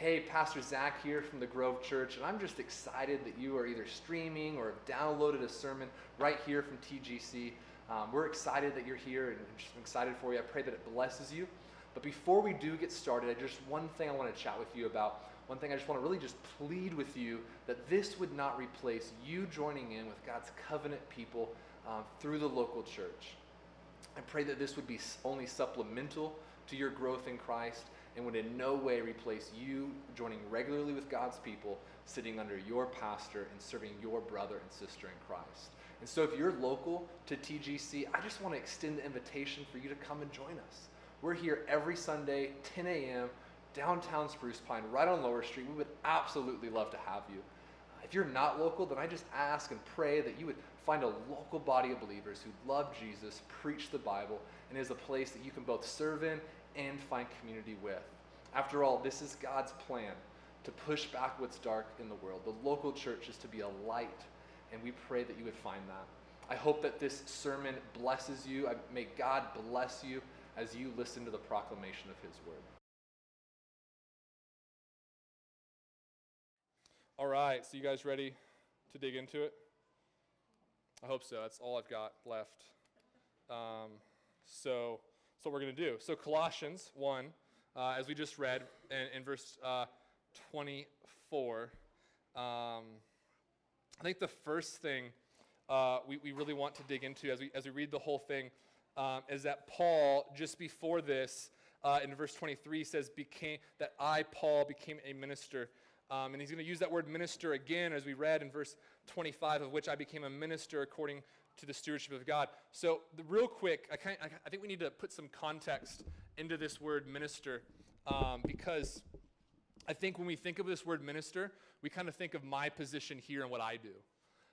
Hey, Pastor Zach here from the Grove Church, and I'm just excited that you are either streaming or have downloaded a sermon right here from TGC. Um, we're excited that you're here and just excited for you. I pray that it blesses you. But before we do get started, I just one thing I want to chat with you about. One thing I just want to really just plead with you that this would not replace you joining in with God's covenant people um, through the local church. I pray that this would be only supplemental to your growth in Christ and would in no way replace you joining regularly with God's people, sitting under your pastor and serving your brother and sister in Christ. And so, if you're local to TGC, I just want to extend the invitation for you to come and join us. We're here every Sunday, 10 a.m., downtown Spruce Pine, right on Lower Street. We would absolutely love to have you. If you're not local, then I just ask and pray that you would find a local body of believers who love Jesus, preach the Bible, and is a place that you can both serve in and find community with. After all, this is God's plan to push back what's dark in the world. The local church is to be a light and we pray that you would find that. I hope that this sermon blesses you. May God bless you as you listen to the proclamation of His word. All right, so you guys ready to dig into it? I hope so. That's all I've got left. Um, so, that's what we're going to do. So, Colossians 1, uh, as we just read in, in verse uh, 24. Um, I think the first thing uh, we, we really want to dig into as we, as we read the whole thing um, is that Paul, just before this, uh, in verse 23, says, became, that I, Paul, became a minister. Um, and he's going to use that word minister again, as we read in verse 25, of which I became a minister according to the stewardship of God. So, the, real quick, I, kind, I, I, think we need to put some context into this word minister um, because I think when we think of this word minister, we kind of think of my position here and what I do.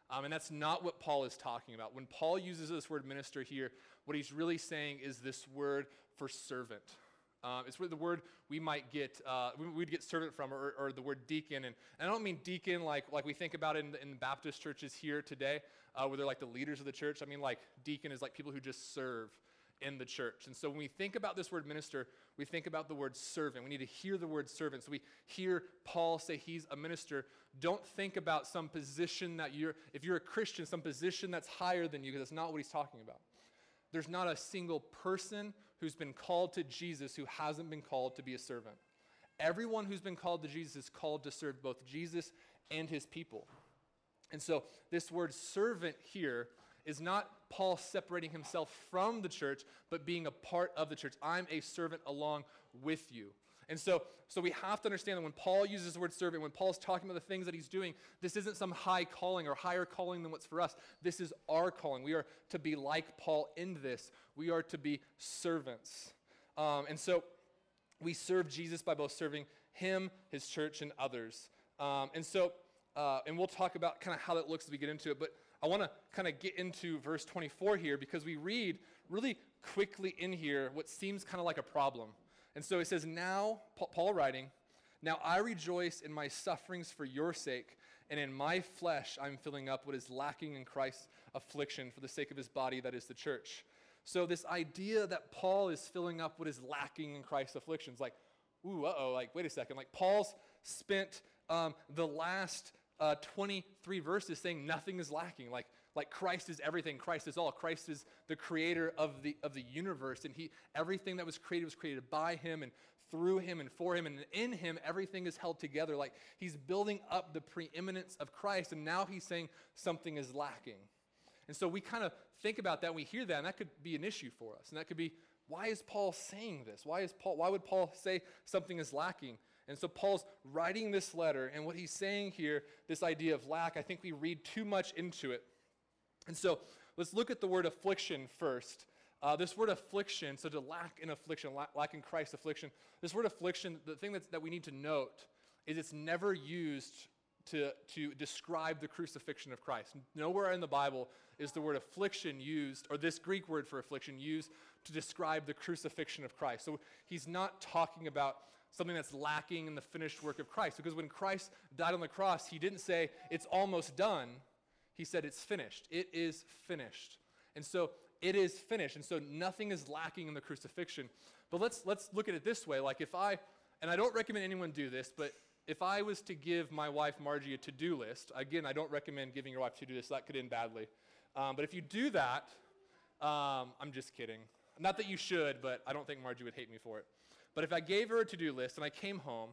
Um, and that's not what Paul is talking about. When Paul uses this word minister here, what he's really saying is this word for servant. Um, it's the word we might get, uh, we'd get servant from, or, or, the word deacon. And, and, I don't mean deacon like, like we think about in, in Baptist churches here today, uh, where they're like the leaders of the church. I mean, like deacon is like people who just serve in the church. And so when we think about this word minister, we think about the word servant. We need to hear the word servant. So we hear Paul say he's a minister. Don't think about some position that you're, if you're a Christian, some position that's higher than you, because that's not what he's talking about. There's not a single person who's been called to Jesus who hasn't been called to be a servant. Everyone who's been called to Jesus is called to serve both Jesus and his people. And so this word servant here is not Paul separating himself from the church, but being a part of the church. I'm a servant along with you. And so, so we have to understand that when Paul uses the word servant, when Paul's talking about the things that he's doing, this isn't some high calling or higher calling than what's for us. This is our calling. We are to be like Paul in this. We are to be servants. Um, and so we serve Jesus by both serving him, his church, and others. Um, and so, uh, and we'll talk about kind of how that looks as we get into it. But I want to kind of get into verse 24 here because we read really quickly in here what seems kind of like a problem. And so it says, Now, Paul writing, now I rejoice in my sufferings for your sake, and in my flesh I'm filling up what is lacking in Christ's affliction for the sake of his body, that is the church. So, this idea that Paul is filling up what is lacking in Christ's afflictions, like, ooh, uh oh, like, wait a second. Like, Paul's spent um, the last uh, 23 verses saying nothing is lacking. Like, like Christ is everything. Christ is all. Christ is the creator of the, of the universe. And he, everything that was created was created by him and through him and for him. And in him, everything is held together. Like he's building up the preeminence of Christ. And now he's saying something is lacking. And so we kind of think about that and we hear that, and that could be an issue for us. And that could be, why is Paul saying this? Why, is Paul, why would Paul say something is lacking? And so Paul's writing this letter, and what he's saying here, this idea of lack, I think we read too much into it. And so let's look at the word affliction first. Uh, this word affliction, so to lack in affliction, lack, lack in Christ's affliction, this word affliction, the thing that's, that we need to note is it's never used to, to describe the crucifixion of Christ. Nowhere in the Bible is the word affliction used, or this Greek word for affliction used to describe the crucifixion of Christ. So he's not talking about something that's lacking in the finished work of Christ. Because when Christ died on the cross, he didn't say, it's almost done. He said, it's finished. It is finished. And so it is finished. And so nothing is lacking in the crucifixion. But let's, let's look at it this way. Like if I, and I don't recommend anyone do this, but if I was to give my wife Margie a to do list, again, I don't recommend giving your wife to do list, that could end badly. Um, but if you do that, um, I'm just kidding. Not that you should, but I don't think Margie would hate me for it. But if I gave her a to do list and I came home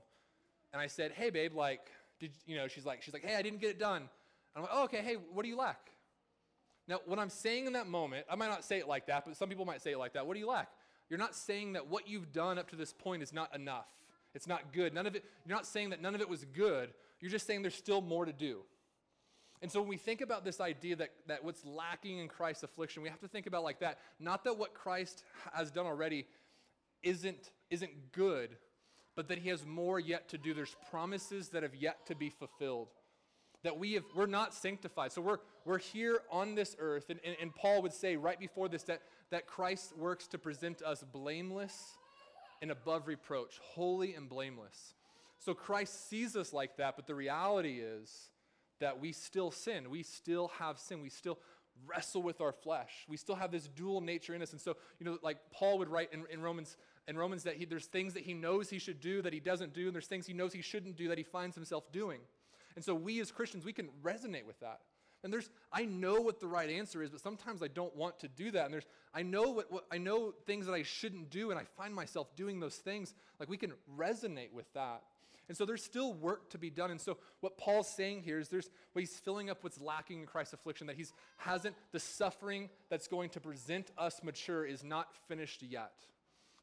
and I said, hey, babe, like, did you know, she's like, she's like, hey, I didn't get it done. And I'm like, oh, okay, hey, what do you lack? Now, what I'm saying in that moment, I might not say it like that, but some people might say it like that. What do you lack? You're not saying that what you've done up to this point is not enough. It's not good. None of it, you're not saying that none of it was good. You're just saying there's still more to do. And so when we think about this idea that, that what's lacking in Christ's affliction, we have to think about like that. Not that what Christ has done already isn't, isn't good, but that he has more yet to do. There's promises that have yet to be fulfilled. That we have, we're not sanctified. So we're, we're here on this earth, and, and, and Paul would say right before this that, that Christ works to present us blameless and above reproach, holy and blameless. So Christ sees us like that, but the reality is that we still sin. We still have sin. We still wrestle with our flesh. We still have this dual nature in us. And so, you know, like Paul would write in, in Romans, in Romans that he, there's things that he knows he should do that he doesn't do, and there's things he knows he shouldn't do that he finds himself doing. And so we as Christians, we can resonate with that. And there's, I know what the right answer is, but sometimes I don't want to do that. And there's, I know what, what I know things that I shouldn't do, and I find myself doing those things. Like we can resonate with that. And so there's still work to be done. And so what Paul's saying here is there's he's filling up what's lacking in Christ's affliction, that he's hasn't, the suffering that's going to present us mature is not finished yet.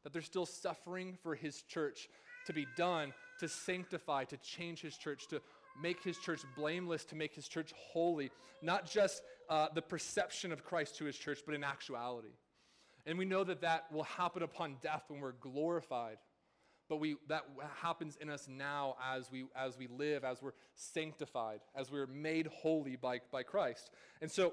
That there's still suffering for his church to be done, to sanctify, to change his church, to make his church blameless, to make his church holy. Not just uh, the perception of Christ to his church, but in actuality. And we know that that will happen upon death when we're glorified but we, that happens in us now as we, as we live, as we're sanctified, as we're made holy by, by Christ. And so,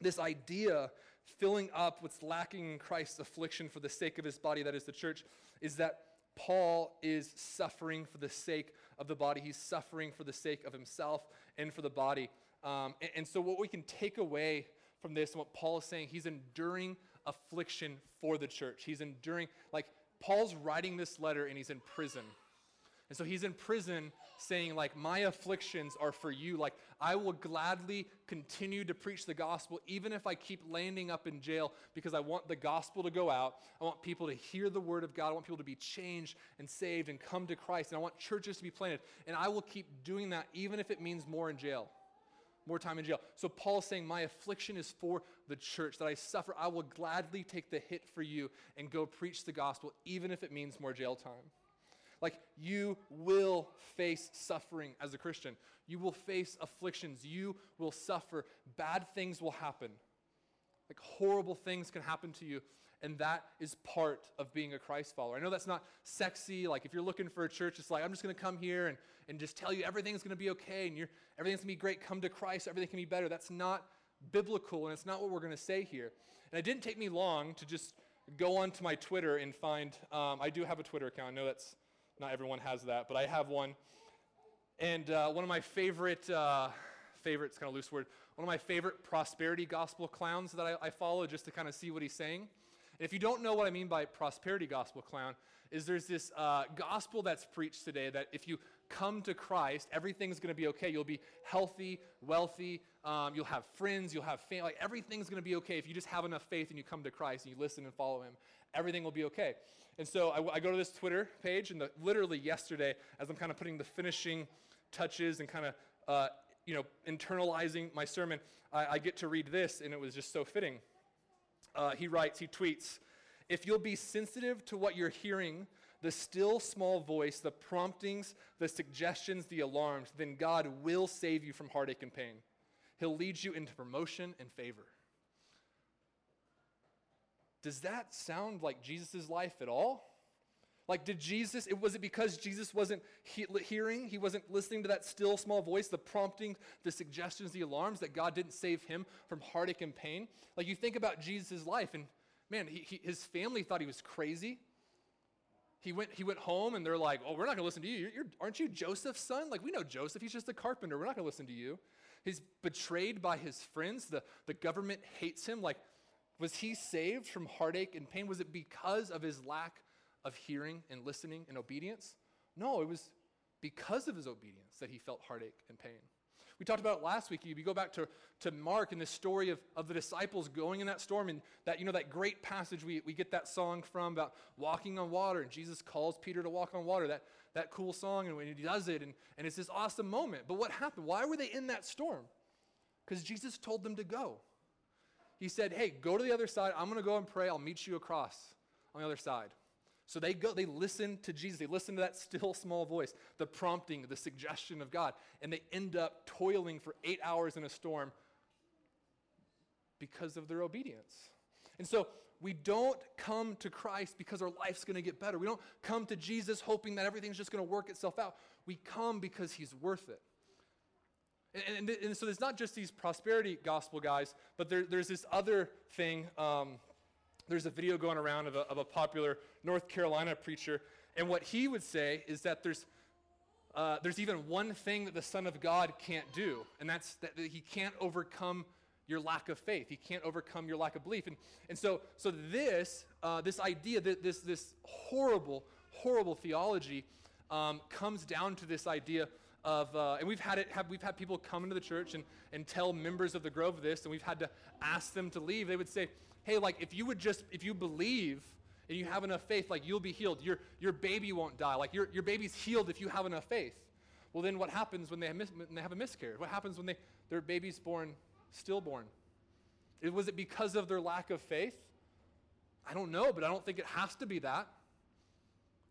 this idea, filling up what's lacking in Christ's affliction for the sake of his body, that is the church, is that Paul is suffering for the sake of the body. He's suffering for the sake of himself and for the body. Um, and, and so, what we can take away from this and what Paul is saying, he's enduring affliction for the church. He's enduring, like, Paul's writing this letter and he's in prison. And so he's in prison saying, like, my afflictions are for you. Like, I will gladly continue to preach the gospel, even if I keep landing up in jail, because I want the gospel to go out. I want people to hear the word of God. I want people to be changed and saved and come to Christ. And I want churches to be planted. And I will keep doing that, even if it means more in jail more time in jail. So Paul's saying, My affliction is for the church, that I suffer. I will gladly take the hit for you and go preach the gospel, even if it means more jail time. Like, you will face suffering as a Christian. You will face afflictions. You will suffer. Bad things will happen. Like, horrible things can happen to you. And that is part of being a Christ follower. I know that's not sexy. Like, if you're looking for a church, it's like, I'm just going to come here and, and just tell you everything's going to be okay and you're, everything's going to be great. Come to Christ, everything can be better. That's not biblical, and it's not what we're going to say here. And it didn't take me long to just go onto my Twitter and find, um, I do have a Twitter account. I know that's not everyone has that, but I have one. And uh, one of my favorite, uh, favorite, it's kind of loose word, one of my favorite prosperity gospel clowns that I, I follow just to kind of see what he's saying if you don't know what I mean by prosperity gospel clown, is there's this uh, gospel that's preached today that if you come to Christ, everything's going to be okay. You'll be healthy, wealthy, um, you'll have friends, you'll have family. Like everything's going to be okay if you just have enough faith and you come to Christ and you listen and follow Him. Everything will be okay. And so I, I go to this Twitter page, and the, literally yesterday, as I'm kind of putting the finishing touches and kind of uh, you know internalizing my sermon, I, I get to read this, and it was just so fitting uh, he writes, he tweets, if you'll be sensitive to what you're hearing, the still small voice, the promptings, the suggestions, the alarms, then God will save you from heartache and pain. He'll lead you into promotion and favor. Does that sound like Jesus' life at all? Like, did Jesus, it, was it because Jesus wasn't he, hearing, he wasn't listening to that still small voice, the prompting, the suggestions, the alarms, that God didn't save him from heartache and pain? Like, you think about Jesus' life, and man, he, he, his family thought he was crazy. He went, he went home, and they're like, oh, we're not going to listen to you. You're, you're, aren't you Joseph's son? Like, we know Joseph. He's just a carpenter. We're not going to listen to you. He's betrayed by his friends. The, the government hates him. Like, was he saved from heartache and pain? Was it because of his lack of hearing and listening and obedience? No, it was because of his obedience that he felt heartache and pain. We talked about it last week. If You go back to, to Mark and the story of, of the disciples going in that storm and that, you know, that great passage we, we get that song from about walking on water and Jesus calls Peter to walk on water, that, that cool song and when he does it and, and it's this awesome moment. But what happened? Why were they in that storm? Because Jesus told them to go. He said, hey, go to the other side. I'm going to go and pray. I'll meet you across on the other side. So they go, they listen to Jesus. They listen to that still small voice, the prompting, the suggestion of God. And they end up toiling for eight hours in a storm because of their obedience. And so we don't come to Christ because our life's going to get better. We don't come to Jesus hoping that everything's just going to work itself out. We come because he's worth it. And, and, and so it's not just these prosperity gospel guys, but there, there's this other thing um, there's a video going around of a, of a popular North Carolina preacher, and what he would say is that there's uh, there's even one thing that the Son of God can't do, and that's that he can't overcome your lack of faith. He can't overcome your lack of belief. And, and so, so this, uh, this idea, this, this horrible, horrible theology um, comes down to this idea of, uh, and we've had it, have, we've had people come into the church and, and tell members of the Grove this, and we've had to ask them to leave. They would say, hey, like if you would just, if you believe and you have enough faith, like you'll be healed. Your, your baby won't die. Like your, your baby's healed if you have enough faith. Well, then what happens when they have, mis- when they have a miscarriage? What happens when they, their baby's born stillborn? It, was it because of their lack of faith? I don't know, but I don't think it has to be that.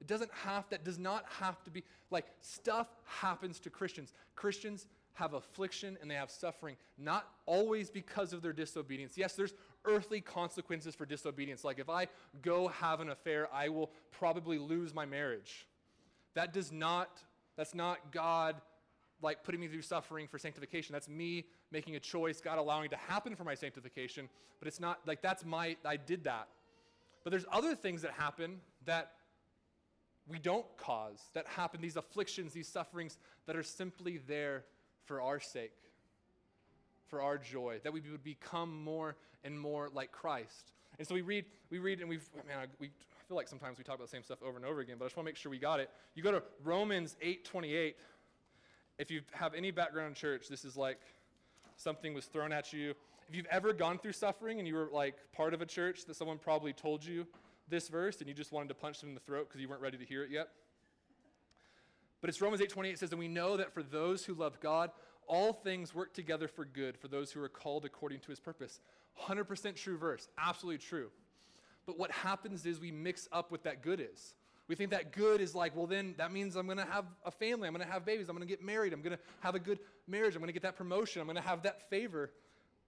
It doesn't have, that does not have to be, like, stuff happens to Christians. Christians have affliction and they have suffering, not always because of their disobedience. Yes, there's earthly consequences for disobedience. Like if I go have an affair, I will probably lose my marriage. That does not, that's not God like putting me through suffering for sanctification. That's me making a choice, God allowing it to happen for my sanctification. But it's not like that's my, I did that. But there's other things that happen that we don't cause, that happen, these afflictions, these sufferings that are simply there for our sake, for our joy, that we would become more and more like Christ. And so we read, we read, and we've, man, we, I feel like sometimes we talk about the same stuff over and over again, but I just want to make sure we got it. You go to Romans 8 28. If you have any background in church, this is like something was thrown at you. If you've ever gone through suffering and you were like part of a church that someone probably told you this verse and you just wanted to punch them in the throat because you weren't ready to hear it yet, but it's Romans 8:28 says, "And we know that for those who love God, all things work together for good for those who are called according to his purpose." 100% true verse, absolutely true. But what happens is we mix up what that good is. We think that good is like, well, then that means I'm going to have a family. I'm going to have babies. I'm going to get married. I'm going to have a good marriage. I'm going to get that promotion. I'm going to have that favor.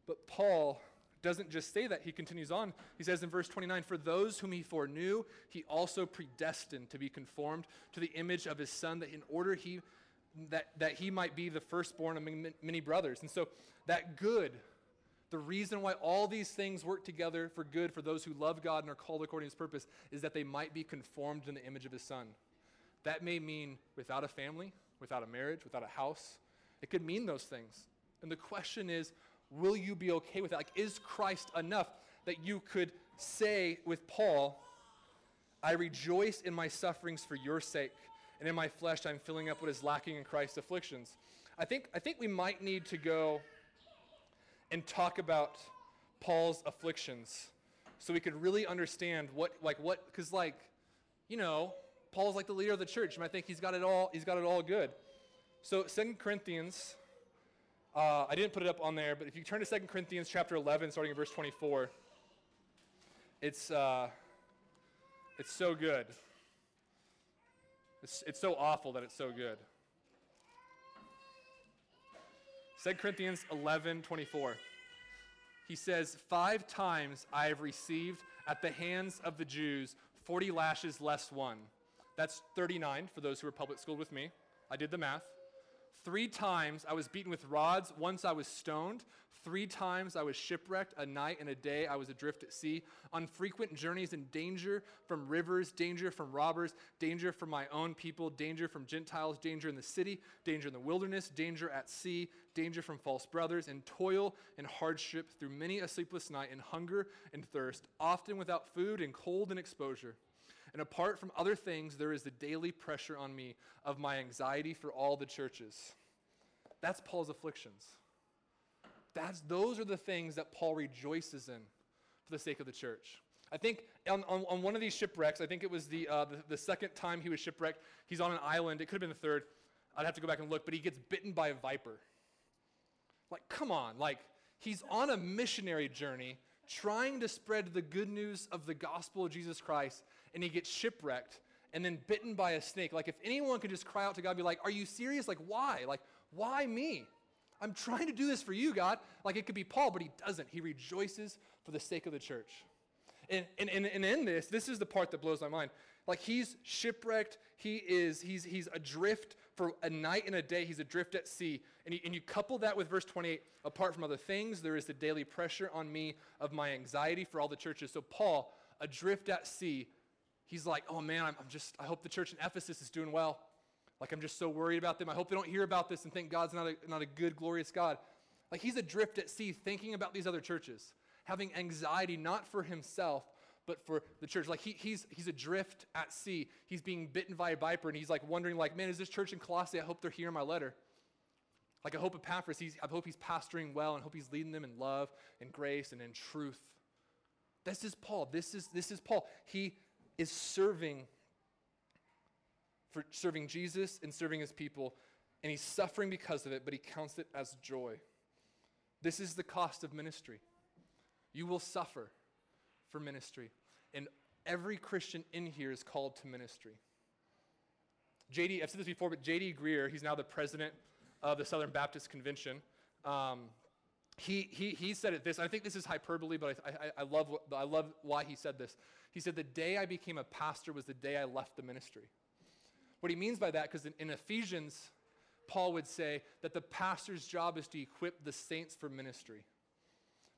But Paul doesn't just say that, he continues on. He says in verse 29 For those whom he foreknew, he also predestined to be conformed to the image of his son, that in order he that, that he might be the firstborn among many brothers. And so that good, the reason why all these things work together for good for those who love God and are called according to his purpose is that they might be conformed in the image of his son. That may mean without a family, without a marriage, without a house. It could mean those things. And the question is, will you be okay with that? Like, is Christ enough that you could say with Paul, I rejoice in my sufferings for your sake, and in my flesh I'm filling up what is lacking in Christ's afflictions? I think, I think we might need to go and talk about Paul's afflictions so we could really understand what, like, what, because, like, you know, Paul's like the leader of the church, and I think he's got it all, he's got it all good. So, Second Corinthians uh, I didn't put it up on there, but if you turn to 2 Corinthians chapter 11, starting in verse 24, it's, uh, it's so good. It's, it's so awful that it's so good. 2 Corinthians 11, 24. He says, Five times I have received at the hands of the Jews 40 lashes less one. That's 39 for those who were public schooled with me. I did the math. Three times I was beaten with rods. Once I was stoned. Three times I was shipwrecked. A night and a day I was adrift at sea. On frequent journeys in danger from rivers, danger from robbers, danger from my own people, danger from Gentiles, danger in the city, danger in the wilderness, danger at sea, danger from false brothers, and toil and hardship through many a sleepless night, and hunger and thirst, often without food and cold and exposure. And apart from other things, there is the daily pressure on me of my anxiety for all the churches. That's Paul's afflictions. That's, those are the things that Paul rejoices in for the sake of the church. I think on, on, on one of these shipwrecks, I think it was the, uh, the, the second time he was shipwrecked, he's on an island. It could have been the third. I'd have to go back and look, but he gets bitten by a viper. Like, come on. Like, he's on a missionary journey trying to spread the good news of the gospel of Jesus Christ, and he gets shipwrecked and then bitten by a snake. Like, if anyone could just cry out to God, be like, Are you serious? Like, why? Like, why me? I'm trying to do this for you, God. Like, it could be Paul, but he doesn't. He rejoices for the sake of the church. And, and, and, and in this, this is the part that blows my mind. Like he's shipwrecked, he is, he's, he's adrift for a night and a day, he's adrift at sea. And and you couple that with verse 28, apart from other things, there is the daily pressure on me of my anxiety for all the churches. So Paul, adrift at sea, he's like, oh man, I'm, I'm just, I hope the church in Ephesus is doing well. Like I'm just so worried about them. I hope they don't hear about this and think God's not a, not a good, glorious God. Like he's adrift at sea thinking about these other churches having anxiety not for himself, but for the church. Like he, he's, he's adrift at sea. He's being bitten by a viper, and he's like wondering, like, man, is this church in Colossae? I hope they're hearing my letter. Like I hope Epaphras, he's, I hope he's pastoring well and hope he's leading them in love and grace and in truth. This is Paul. This is, this is Paul. He is serving for serving Jesus and serving his people, and he's suffering because of it, but he counts it as joy. This is the cost of ministry. You will suffer for ministry. And every Christian in here is called to ministry. JD, I've said this before, but JD Greear, he's now the president of the Southern Baptist Convention. Um, he, he, he said it this, I think this is hyperbole, but I, I, I, love I love why he said this. He said, The day I became a pastor was the day I left the ministry. What he means by that, because in, in Ephesians, Paul would say that the pastor's job is to equip the saints for ministry.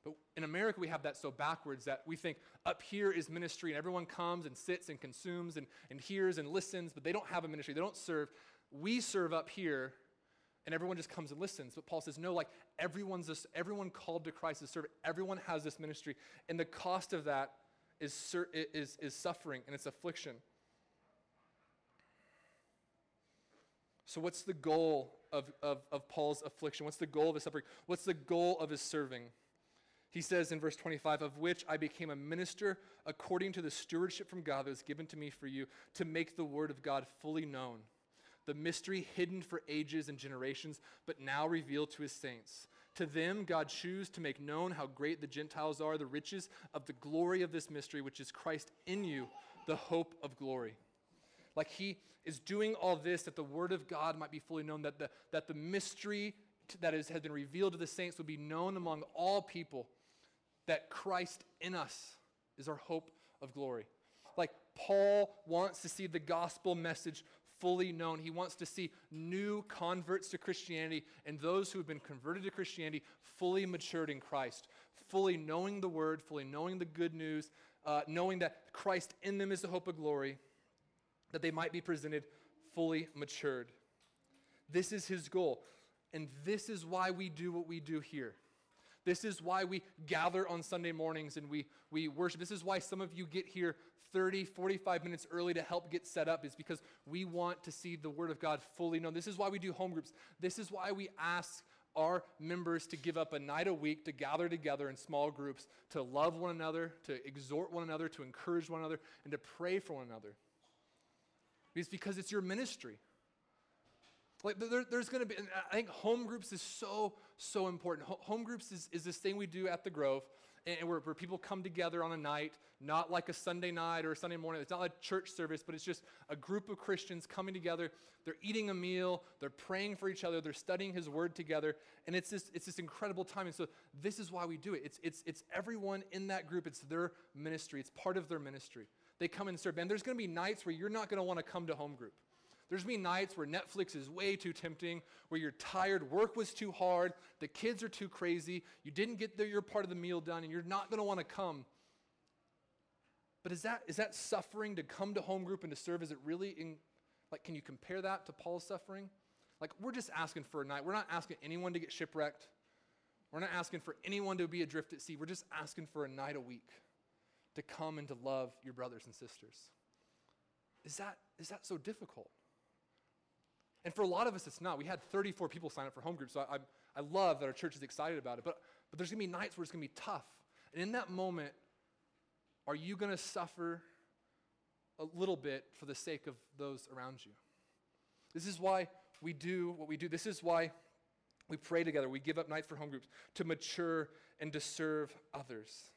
But in America, we have that so backwards that we think up here is ministry and everyone comes and sits and consumes and, and hears and listens, but they don't have a ministry. They don't serve. We serve up here and everyone just comes and listens. But Paul says, no, like everyone's this, everyone called to Christ to serve. Everyone has this ministry. And the cost of that is, is, is suffering and it's affliction. So, what's the goal of, of, of Paul's affliction? What's the goal of his suffering? What's the goal of his serving? He says in verse 25, of which I became a minister according to the stewardship from God that was given to me for you to make the word of God fully known, the mystery hidden for ages and generations, but now revealed to his saints. To them, God chose to make known how great the Gentiles are, the riches of the glory of this mystery, which is Christ in you, the hope of glory. Like he is doing all this that the word of God might be fully known, that the, that the mystery that is, has been revealed to the saints would be known among all people that Christ in us is our hope of glory. Like Paul wants to see the gospel message fully known. He wants to see new converts to Christianity and those who have been converted to Christianity fully matured in Christ, fully knowing the word, fully knowing the good news, uh, knowing that Christ in them is the hope of glory, that they might be presented fully matured. This is his goal. And this is why we do what we do here. This is why we gather on Sunday mornings and we, we worship. This is why some of you get here 30, 45 minutes early to help get set up, is because we want to see the Word of God fully known. This is why we do home groups. This is why we ask our members to give up a night a week to gather together in small groups to love one another, to exhort one another, to encourage one another, and to pray for one another. It's because it's your ministry. Like there, there's going to be, I think home groups is so, so important. Home groups is, is this thing we do at the Grove, and where, where people come together on a night, not like a Sunday night or a Sunday morning. It's not like church service, but it's just a group of Christians coming together. They're eating a meal, they're praying for each other, they're studying His Word together, and it's this, it's this incredible time. And so this is why we do it. It's, it's, it's everyone in that group. It's their ministry. It's part of their ministry. They come and serve. And there's going to be nights where you're not going to want to come to home group. There's been nights where Netflix is way too tempting, where you're tired, work was too hard, the kids are too crazy, you didn't get the, your part of the meal done, and you're not going to want to come. But is that, is that suffering to come to home group and to serve? Is it really, in, like, can you compare that to Paul's suffering? Like, we're just asking for a night. We're not asking anyone to get shipwrecked. We're not asking for anyone to be adrift at sea. We're just asking for a night a week to come and to love your brothers and sisters. is that, is that so difficult? And for a lot of us, it's not. We had 34 people sign up for home groups, so I, I, I love that our church is excited about it. But, but there's going to be nights where it's going to be tough. And in that moment, are you going to suffer a little bit for the sake of those around you? This is why we do what we do. This is why we pray together. We give up nights for home groups to mature and to serve others.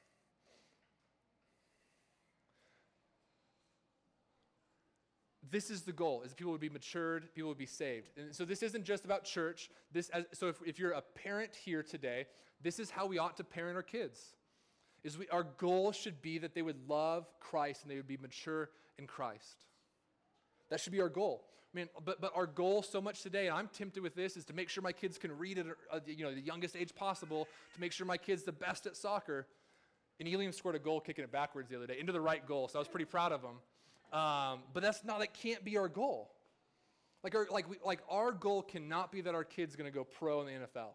This is the goal is that people would be matured people would be saved. And so this isn't just about church. This as, so if, if you're a parent here today this is how we ought to parent our kids. Is we, our goal should be that they would love christ and they would be mature in christ. That should be our goal. I mean, but, but our goal so much today, and I'm tempted with this, is to make sure my kids can read at you know, the youngest age possible, to make sure my kid's the best at soccer. And Eliam scored a goal kicking it backwards the other day into the right goal, so I was pretty proud of him. Um, but that's not, that can't be our goal. Like our, like, we, like our goal cannot be that our kid's going to go pro in the NFL.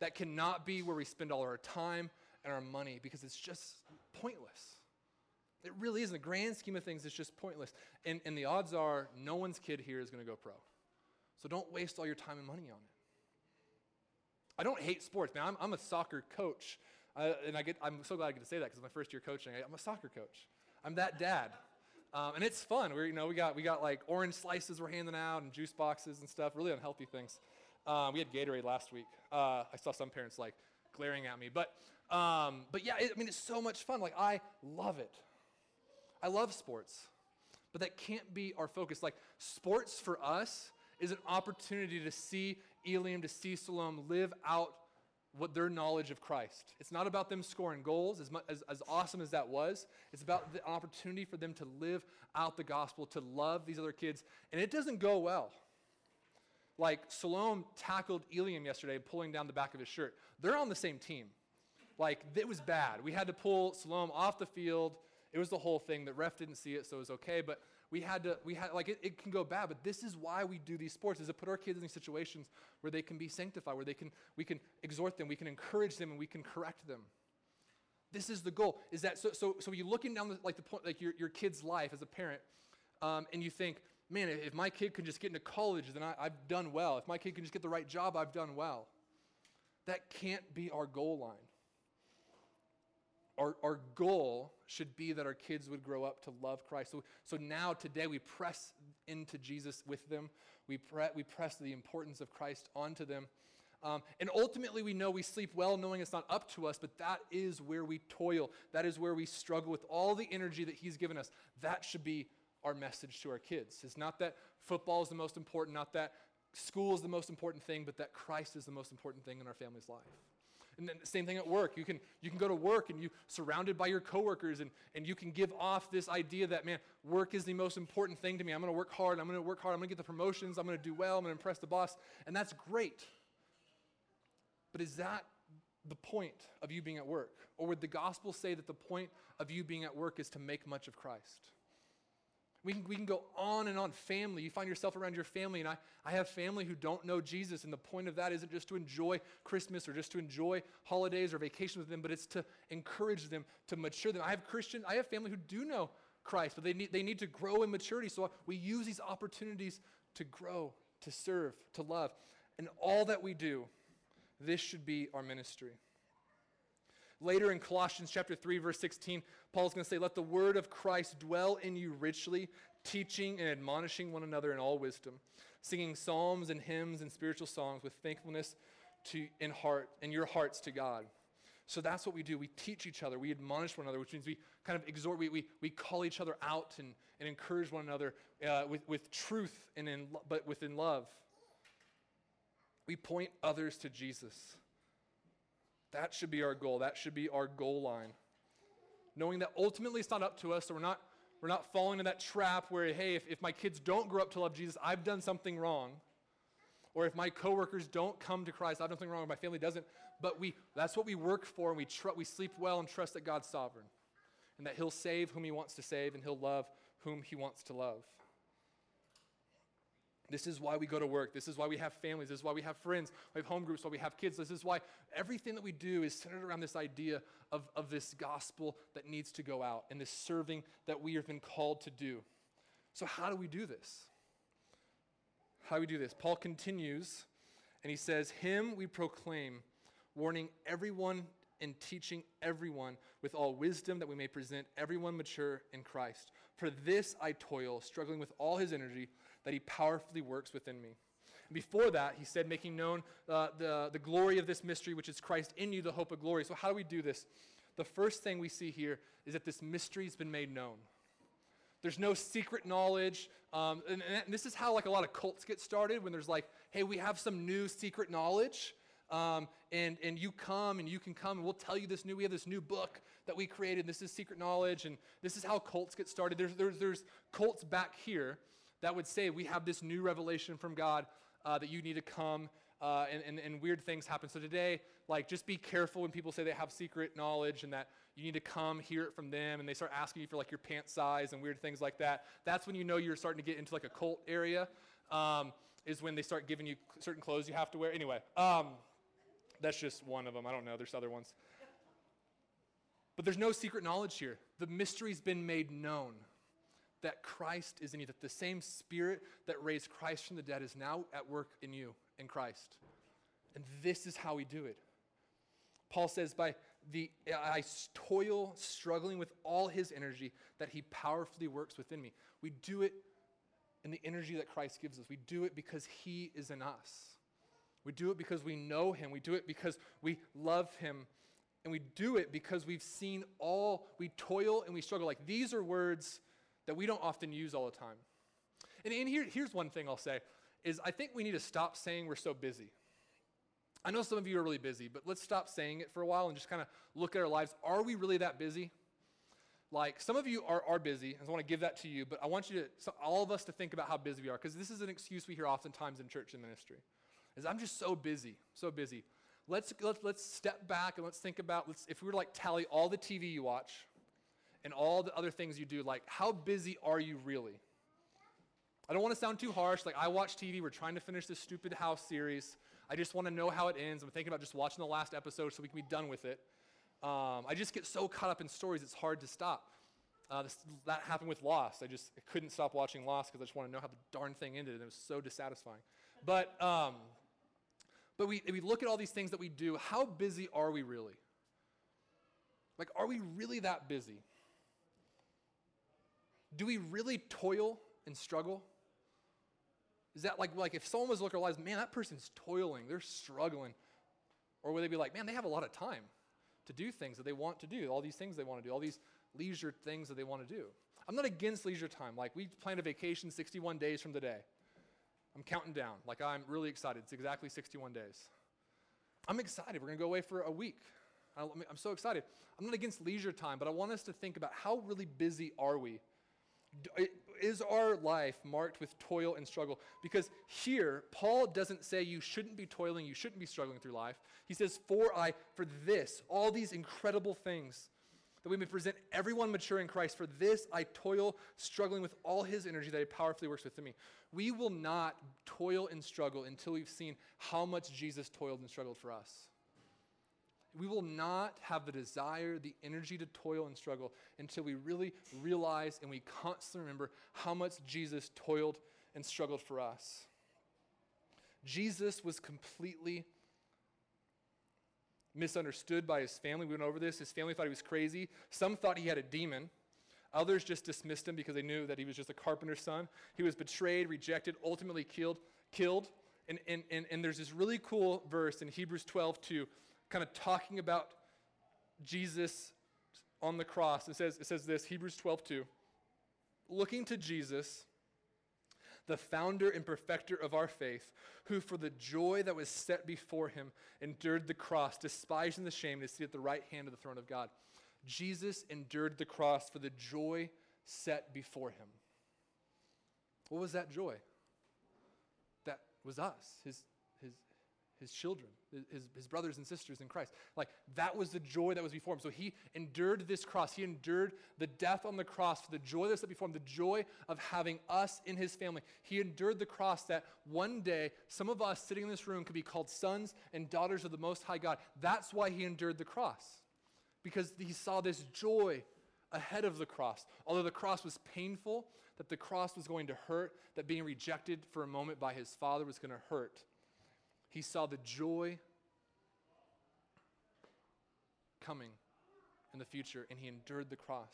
That cannot be where we spend all our time and our money because it's just pointless. It really is. In the grand scheme of things, it's just pointless. And, and the odds are no one's kid here is going to go pro. So don't waste all your time and money on it. I don't hate sports, man. I'm, I'm a soccer coach. And I get, I'm so glad I get to say that because my first year coaching. I'm a soccer coach. I'm that dad. Um, and it's fun. We you know we got we got like orange slices we're handing out and juice boxes and stuff. Really unhealthy things. Um, we had Gatorade last week. Uh, I saw some parents like glaring at me, but um, but yeah, it, I mean it's so much fun. Like I love it. I love sports, but that can't be our focus. Like sports for us is an opportunity to see Eliam, to see Salome live out what their knowledge of Christ. It's not about them scoring goals, as, much, as, as awesome as that was. It's about the opportunity for them to live out the gospel, to love these other kids. And it doesn't go well. Like Salome tackled Eliam yesterday, pulling down the back of his shirt. They're on the same team. Like, it was bad. We had to pull Salome off the field. It was the whole thing. The ref didn't see it, so it was okay. But we had to, we had, like, it, it can go bad, but this is why we do these sports, is to put our kids in these situations where they can be sanctified, where they can, we can exhort them, we can encourage them, and we can correct them. This is the goal, is that, so, so, so you're looking down, the, like, the point, like your, your kid's life as a parent, um, and you think, man, if my kid can just get into college, then I, I've done well. If my kid can just get the right job, I've done well. That can't be our goal line our, our goal should be that our kids would grow up to love Christ. So, so now, today, we press into Jesus with them. We, pre- we press the importance of Christ onto them. Um, and ultimately, we know we sleep well knowing it's not up to us, but that is where we toil. That is where we struggle with all the energy that He's given us. That should be our message to our kids. It's not that football is the most important, not that school is the most important thing, but that Christ is the most important thing in our family's life. And then the same thing at work. You can, you can go to work and you're surrounded by your coworkers and, and you can give off this idea that, man, work is the most important thing to me. I'm going to work hard. I'm going to work hard. I'm going to get the promotions. I'm going to do well. I'm going to impress the boss. And that's great. But is that the point of you being at work? Or would the gospel say that the point of you being at work is to make much of Christ? We can, we can go on and on. Family, you find yourself around your family, and I, I have family who don't know Jesus, and the point of that isn't just to enjoy Christmas or just to enjoy holidays or vacations with them, but it's to encourage them, to mature them. I have Christian, I have family who do know Christ, but they need, they need to grow in maturity. So we use these opportunities to grow, to serve, to love. And all that we do, this should be our ministry. Later in Colossians chapter 3 verse 16, Paul's going to say, "Let the word of Christ dwell in you richly, teaching and admonishing one another in all wisdom, singing psalms and hymns and spiritual songs with thankfulness to in heart in your hearts to God." So that's what we do. We teach each other. We admonish one another, which means we kind of exhort, we, we, we call each other out and, and encourage one another uh, with, with truth and in, but within love. We point others to Jesus. That should be our goal. That should be our goal line. Knowing that ultimately it's not up to us, so we're not, we're not falling into that trap where, hey, if, if my kids don't grow up to love Jesus, I've done something wrong. Or if my coworkers don't come to Christ, I've done something wrong, or my family doesn't. But we, that's what we work for, and we, tr- we sleep well and trust that God's sovereign. And that He'll save whom He wants to save, and He'll love whom He wants to love. This is why we go to work. This is why we have families. This is why we have friends. We have home groups, why we have kids. This is why everything that we do is centered around this idea of, of this gospel that needs to go out and this serving that we have been called to do. So, how do we do this? How do we do this? Paul continues and he says, Him we proclaim, warning everyone and teaching everyone with all wisdom that we may present everyone mature in Christ. For this I toil, struggling with all his energy that he powerfully works within me. Before that, he said, making known uh, the, the glory of this mystery, which is Christ in you, the hope of glory. So, how do we do this? The first thing we see here is that this mystery has been made known. There's no secret knowledge. Um, and, and, this is how like a lot of cults get started when there's like, hey, we have some new secret knowledge. Um, and, and you come and you can come and we'll tell you this new, we have this new book that we created. This is secret knowledge. And this is how cults get started. There's, there's, there's cults back here that would say we have this new revelation from God uh, that you need to come uh, and, and, and weird things happen. So today, like, just be careful when people say they have secret knowledge and that you need to come hear it from them and they start asking you for like your pant size and weird things like that. That's when you know you're starting to get into like a cult area. Um, is when they start giving you certain clothes you have to wear. Anyway, um, that's just one of them. I don't know. There's other ones. But there's no secret knowledge here. The mystery's been made known that Christ is in you, that the same spirit that raised Christ from the dead is now at work in you, in Christ. And this is how we do it. Paul says, by the I toil, struggling with all his energy that he powerfully works within me. We do it in the energy that Christ gives us. We do it because he is in us. We do it because we know him. We do it because we love him. And we do it because we've seen all, we toil and we struggle. Like these are words that we don't often use all the time. And, and here, here's one thing I'll say is I think we need to stop saying we're so busy. I know some of you are really busy, but let's stop saying it for a while and just kind of look at our lives. Are we really that busy? Like some of you are, are busy, and I want to give that to you, but I want you to, so all of us to think about how busy we are, because this is an excuse we hear oftentimes in church and ministry. Is I'm just so busy, so busy. Let's, let's, let's step back and let's think about, let's, if we were to like tally all the TV you watch, and all the other things you do, like how busy are you really? I don't want to sound too harsh. Like, I watch TV. We're trying to finish this stupid house series. I just want to know how it ends. I'm thinking about just watching the last episode so we can be done with it. Um, I just get so caught up in stories, it's hard to stop. Uh, this, that happened with Lost. I just I couldn't stop watching Lost because I just want to know how the darn thing ended, and it was so dissatisfying. But, um, but we, we look at all these things that we do. How busy are we really? Like, are we really that busy? Do we really toil and struggle? Is that like, like if someone was looking at our lives, man, that person's toiling, they're struggling. Or would they be like, man, they have a lot of time to do things that they want to do, all these things they want to do, all these leisure things that they want to do. I'm not against leisure time. Like, we planned a vacation 61 days from today. I'm counting down. Like, I'm really excited. It's exactly 61 days. I'm excited. We're going to go away for a week. I'm so excited. I'm not against leisure time, but I want us to think about how really busy are we is our life marked with toil and struggle? Because here, Paul doesn't say you shouldn't be toiling, you shouldn't be struggling through life. He says, For I, for this, all these incredible things, that we may present everyone mature in Christ. For this I toil, struggling with all his energy that he powerfully works within me. We will not toil and struggle until we've seen how much Jesus toiled and struggled for us. We will not have the desire, the energy to toil and struggle until we really realize and we constantly remember how much Jesus toiled and struggled for us. Jesus was completely misunderstood by his family. We went over this. His family thought he was crazy. Some thought he had a demon. Others just dismissed him because they knew that he was just a carpenter's son. He was betrayed, rejected, ultimately killed. killed. And, and, and, and there's this really cool verse in Hebrews 12 2 kind of talking about Jesus on the cross. It says, it says this, Hebrews 12, 2. Looking to Jesus, the founder and perfecter of our faith, who for the joy that was set before him endured the cross, despising the shame, to sit at the right hand of the throne of God. Jesus endured the cross for the joy set before him. What was that joy? That was us, his, his, children, his, his brothers and sisters in Christ. Like that was the joy that was before him. So he endured this cross. He endured the death on the cross for the joy that's before him, the joy of having us in his family. He endured the cross that one day some of us sitting in this room could be called sons and daughters of the Most High God. That's why he endured the cross, because he saw this joy ahead of the cross. Although the cross was painful, that the cross was going to hurt, that being rejected for a moment by his father was going to hurt. He saw the joy coming in the future, and he endured the cross.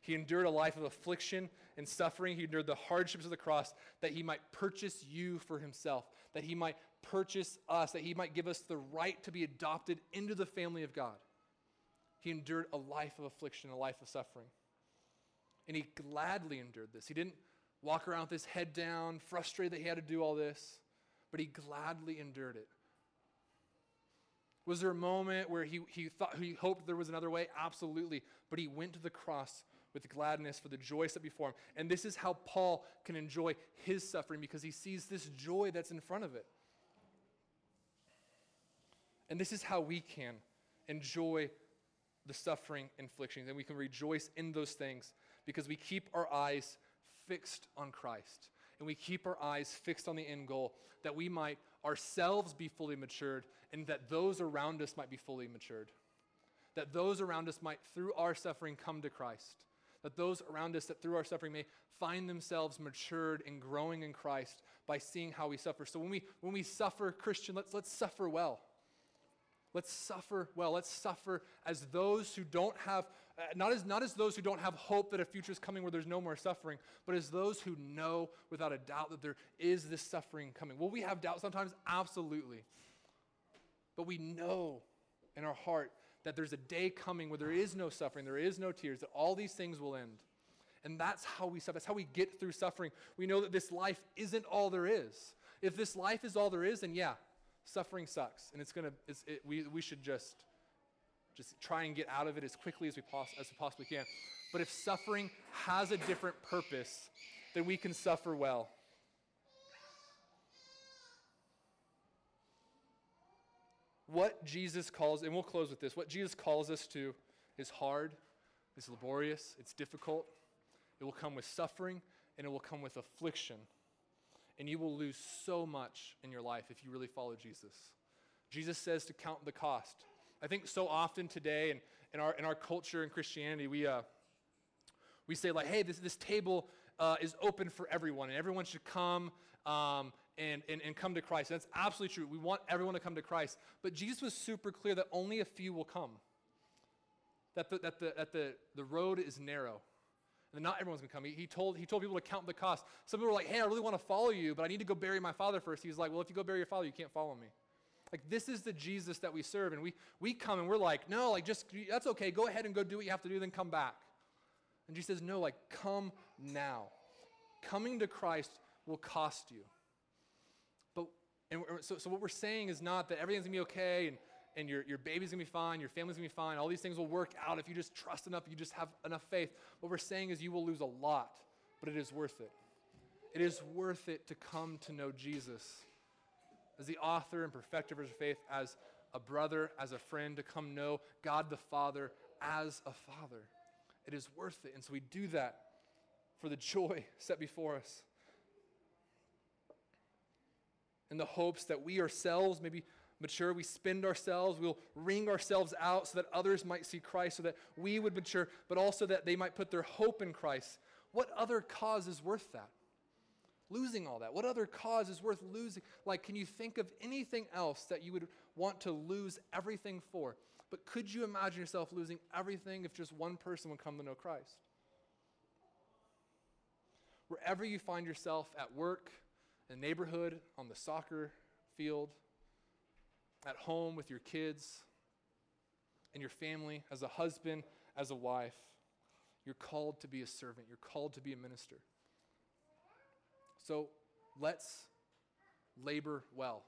He endured a life of affliction and suffering. He endured the hardships of the cross that he might purchase you for himself, that he might purchase us, that he might give us the right to be adopted into the family of God. He endured a life of affliction, a life of suffering. And he gladly endured this. He didn't walk around with his head down, frustrated that he had to do all this, but he gladly endured it. Was there a moment where he, he thought he hoped there was another way? Absolutely. But he went to the cross with gladness for the joy set before him. And this is how Paul can enjoy his suffering because he sees this joy that's in front of it. And this is how we can enjoy the suffering inflictions and we can rejoice in those things because we keep our eyes fixed on Christ and we keep our eyes fixed on the end goal that we might ourselves be fully matured and that those around us might be fully matured. That those around us might, through our suffering, come to Christ. That those around us, that through our suffering, may find themselves matured and growing in Christ by seeing how we suffer. So when we, when we suffer, Christian, let's, let's suffer well. Let's suffer well. Let's suffer as those who don't have, uh, not, as, not as those who don't have hope that a future is coming where there's no more suffering, but as those who know without a doubt that there is this suffering coming. Will we have doubt sometimes? Absolutely. But we know in our heart that there's a day coming where there is no suffering, there is no tears, that all these things will end. And that's how we suffer. That's how we get through suffering. We know that this life isn't all there is. If this life is all there is, then yeah, suffering sucks, and it's. It's, it, we we should just just try and get out of it as quickly as we as we possibly can. But if suffering has a different purpose, then we can suffer well. What Jesus calls, and we'll close with this, what Jesus calls us to is hard, it's laborious, it's difficult. It will come with suffering, and it will come with affliction and you will lose so much in your life if you really follow Jesus. Jesus says to count the cost. I think so often today in, in, our, in our culture and Christianity, we, uh, we say, like, hey, this, this table uh, is open for everyone, and everyone should come um, and, and, and come to Christ. And that's absolutely true. We want everyone to come to Christ. But Jesus was super clear that only a few will come, that the, that the, that the, the road is narrow and not everyone's going to come. He, he, told, he told people to count the cost. Some people were like, hey, I really want to follow you, but I need to go bury my father first. He was like, well, if you go bury your father, you can't follow me. Like, this is the Jesus that we serve. And we, we come and we're like, no, like, just, that's okay. Go ahead and go do what you have to do, then come back. And Jesus says, no, like, come now. Coming to Christ will cost you. But, and so, so what we're saying is not that everything's to be okay and and your, your baby's gonna be fine, your family's gonna be fine, all these things will work out if you just trust enough, you just have enough faith. What we're saying is you will lose a lot, but it is worth it. It is worth it to come to know Jesus as the author and perfecter of faith, as a brother, as a friend, to come know God the Father as a father. It is worth it. And so we do that for the joy set before us. In the hopes that we ourselves, maybe mature, we spend ourselves, we'll wring ourselves out so that others might see Christ, so that we would mature, but also that they might put their hope in Christ. What other cause is worth that? Losing all that. What other cause is worth losing? Like, can you think of anything else that you would want to lose everything for? But could you imagine yourself losing everything if just one person would come to know Christ? Wherever you find yourself at work, in the neighborhood, on the soccer field, at home with your kids and your family, as a husband, as a wife. You're called to be a servant, you're called to be a minister. So let's labor well,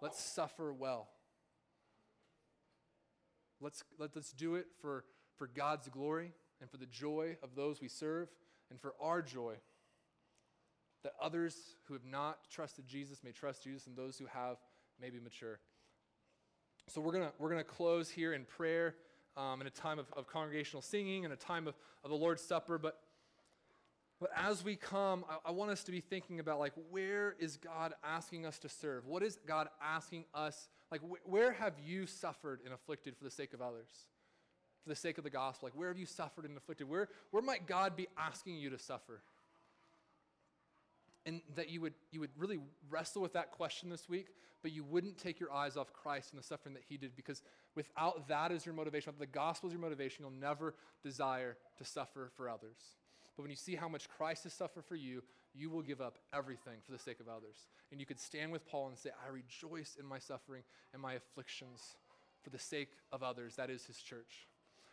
let's suffer well. Let's, let, let's do it for, for God's glory and for the joy of those we serve and for our joy. That others who have not trusted Jesus may trust Jesus, and those who have may be mature. So we're going we're gonna close here in prayer um, in a time of, of congregational singing and a time of, of the Lord's Supper. But, but as we come, I, I want us to be thinking about like, where is God asking us to serve? What is God asking us? Like, wh- where have you suffered and afflicted for the sake of others? for the sake of the gospel? Like, where have you suffered and afflicted? Where, where might God be asking you to suffer? And that you would, you would really wrestle with that question this week, but you wouldn't take your eyes off Christ and the suffering that he did, because without that as your motivation, without the gospel as your motivation, you'll never desire to suffer for others. But when you see how much Christ has suffered for you, you will give up everything for the sake of others. And you could stand with Paul and say, I rejoice in my suffering and my afflictions for the sake of others. That is his church.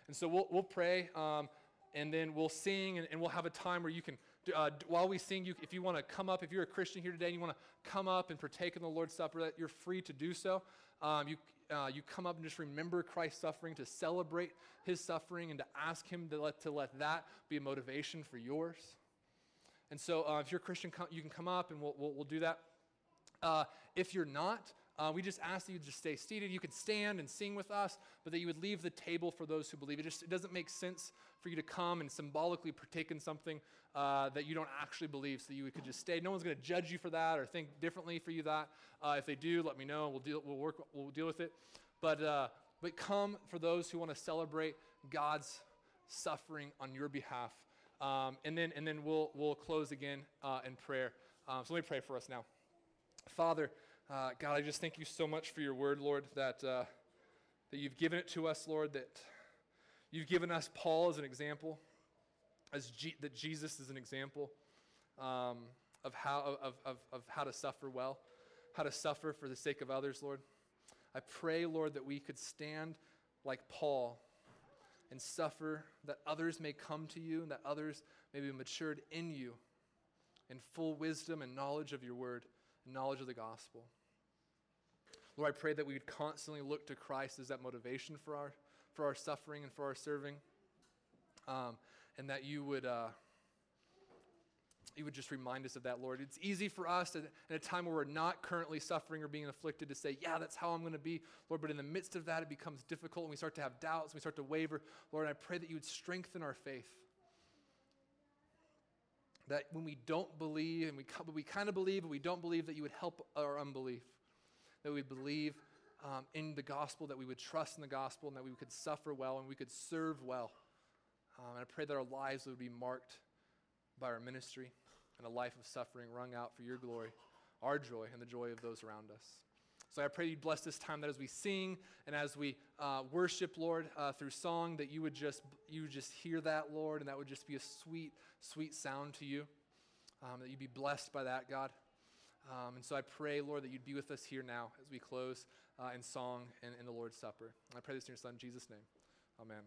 And so we'll, we'll pray, um, and then we'll sing, and, and, we'll have a time where you can, uh, while we sing, you, if you want to come up, if you're a Christian here today and you want to come up and partake in the Lord's Supper, that you're free to do so. Um, you, uh, you come up and just remember Christ's suffering, to celebrate his suffering, and to ask him to let, to let that be a motivation for yours. And so uh, if you're a Christian, you can come up and we'll, we'll, we'll do that. Uh, if you're not, uh, we just ask that you just stay seated. You can stand and sing with us, but that you would leave the table for those who believe. It just it doesn't make sense for you to come and symbolically partake in something uh, that you don't actually believe, so you could just stay. No one's going to judge you for that or think differently for you that. Uh, if they do, let me know. We'll deal. We'll work. We'll deal with it. But uh, but come for those who want to celebrate God's suffering on your behalf. Um, and then and then we'll we'll close again uh, in prayer. Um, so let me pray for us now, Father. Uh, God, I just thank you so much for your word, Lord, that, uh, that you've given it to us, Lord, that you've given us Paul as an example, as G- that Jesus is an example um, of, how, of, of, of how to suffer well, how to suffer for the sake of others, Lord. I pray, Lord, that we could stand like Paul and suffer, that others may come to you, and that others may be matured in you in full wisdom and knowledge of your word knowledge of the gospel. Lord, I pray that we would constantly look to Christ as that motivation for our, for our suffering and for our serving. Um, and that you would, uh, you would just remind us of that, Lord. It's easy for us in a time where we're not currently suffering or being afflicted to say, yeah, that's how I'm going to be, Lord. But in the midst of that, it becomes difficult and we start to have doubts and we start to waver. Lord, I pray that you would strengthen our faith. That when we don't believe and we, we kind of believe but we don't believe, that you would help our unbelief that we believe um, in the gospel, that we would trust in the gospel, and that we could suffer well and we could serve well. Um, and I pray that our lives would be marked by our ministry and a life of suffering wrung out for your glory, our joy, and the joy of those around us. So I pray you bless this time that as we sing and as we uh, worship, Lord, uh, through song, that you would just you would just hear that, Lord, and that would just be a sweet, sweet sound to you. Um, that you'd be blessed by that, God. Um, and so I pray, Lord, that you'd be with us here now as we close uh, in song and in the Lord's Supper. I pray this in your Son, Jesus' name. Amen.